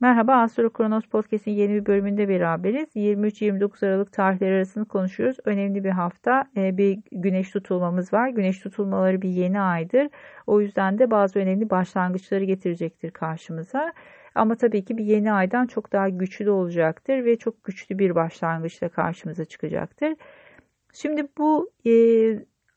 Merhaba Astro Kronos Podcast'in yeni bir bölümünde beraberiz. 23-29 Aralık tarihleri arasını konuşuyoruz. Önemli bir hafta. Ee, bir güneş tutulmamız var. Güneş tutulmaları bir yeni aydır. O yüzden de bazı önemli başlangıçları getirecektir karşımıza. Ama tabii ki bir yeni aydan çok daha güçlü olacaktır ve çok güçlü bir başlangıçla karşımıza çıkacaktır. Şimdi bu e,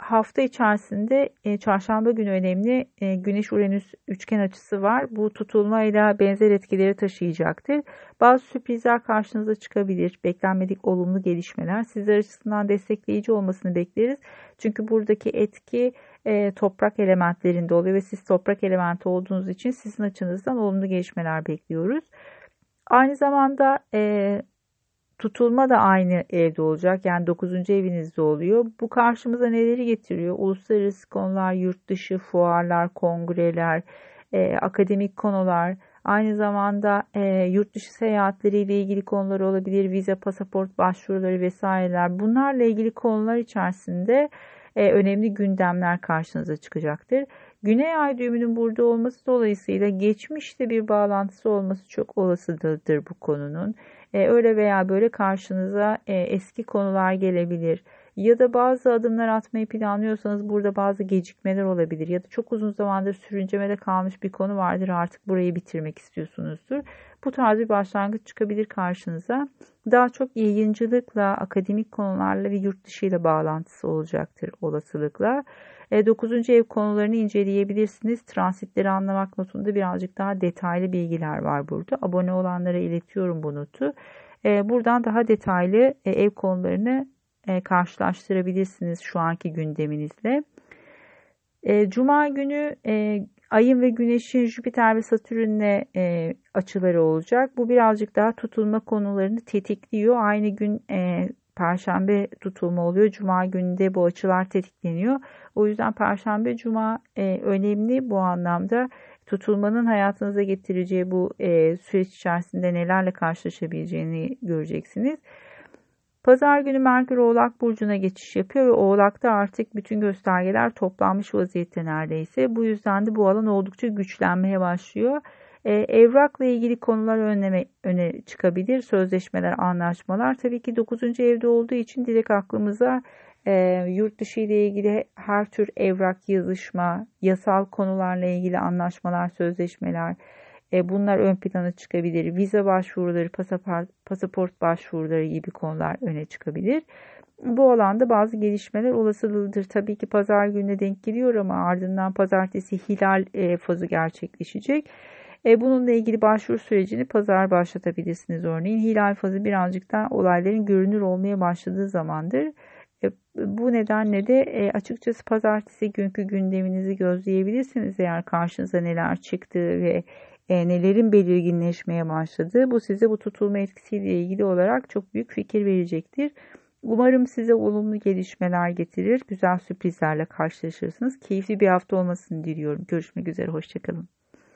hafta içerisinde e, çarşamba günü önemli e, Güneş-Uranüs üçgen açısı var. Bu tutulmayla benzer etkileri taşıyacaktır. Bazı sürprizler karşınıza çıkabilir. Beklenmedik olumlu gelişmeler. Sizler açısından destekleyici olmasını bekleriz. Çünkü buradaki etki e, toprak elementlerinde oluyor ve siz toprak elementi olduğunuz için sizin açınızdan olumlu gelişmeler bekliyoruz. Aynı zamanda e, Tutulma da aynı evde olacak. Yani 9. evinizde oluyor. Bu karşımıza neleri getiriyor? Uluslararası konular, yurt dışı fuarlar, kongreler, e, akademik konular, aynı zamanda e, yurt dışı seyahatleriyle ilgili konular olabilir, vize, pasaport başvuruları vesaireler. Bunlarla ilgili konular içerisinde e, önemli gündemler karşınıza çıkacaktır. Güney ay düğümünün burada olması dolayısıyla geçmişte bir bağlantısı olması çok olasıdır bu konunun. E, öyle veya böyle karşınıza e, eski konular gelebilir. Ya da bazı adımlar atmayı planlıyorsanız burada bazı gecikmeler olabilir. Ya da çok uzun zamandır sürüncemede kalmış bir konu vardır artık burayı bitirmek istiyorsunuzdur. Bu tarz bir başlangıç çıkabilir karşınıza. Daha çok yayıncılıkla, akademik konularla ve yurt dışı ile bağlantısı olacaktır olasılıkla. 9. E, ev konularını inceleyebilirsiniz. Transitleri anlamak notunda birazcık daha detaylı bilgiler var burada. Abone olanlara iletiyorum bu notu. E, buradan daha detaylı e, ev konularını karşılaştırabilirsiniz şu anki gündeminizle. Cuma günü Ayın ve Güneş'in Jüpiter ve Satürn'le açıları olacak. Bu birazcık daha tutulma konularını tetikliyor. Aynı gün Perşembe tutulma oluyor. Cuma gününde bu açılar tetikleniyor. O yüzden Perşembe, Cuma e, önemli bu anlamda. Tutulmanın hayatınıza getireceği bu e, süreç içerisinde nelerle karşılaşabileceğini göreceksiniz. Pazar günü Merkür Oğlak Burcu'na geçiş yapıyor ve Oğlak'ta artık bütün göstergeler toplanmış vaziyette neredeyse. Bu yüzden de bu alan oldukça güçlenmeye başlıyor. E, evrakla ilgili konular önleme, öne çıkabilir. Sözleşmeler, anlaşmalar. Tabii ki 9. evde olduğu için direkt aklımıza e, yurt dışı ile ilgili her tür evrak, yazışma, yasal konularla ilgili anlaşmalar, sözleşmeler e, bunlar ön plana çıkabilir. Vize başvuruları, pasaport, pasaport başvuruları gibi konular öne çıkabilir. Bu alanda bazı gelişmeler olasılıdır. Tabii ki pazar gününe denk geliyor ama ardından pazartesi hilal e, fazı gerçekleşecek. E, bununla ilgili başvuru sürecini pazar başlatabilirsiniz örneğin. Hilal fazı birazcık daha olayların görünür olmaya başladığı zamandır. E, bu nedenle de e, açıkçası pazartesi günkü gündeminizi gözleyebilirsiniz eğer karşınıza neler çıktı ve e, nelerin belirginleşmeye başladığı bu size bu tutulma etkisiyle ilgili olarak çok büyük fikir verecektir. Umarım size olumlu gelişmeler getirir, güzel sürprizlerle karşılaşırsınız. Keyifli bir hafta olmasını diliyorum. Görüşmek üzere, hoşçakalın.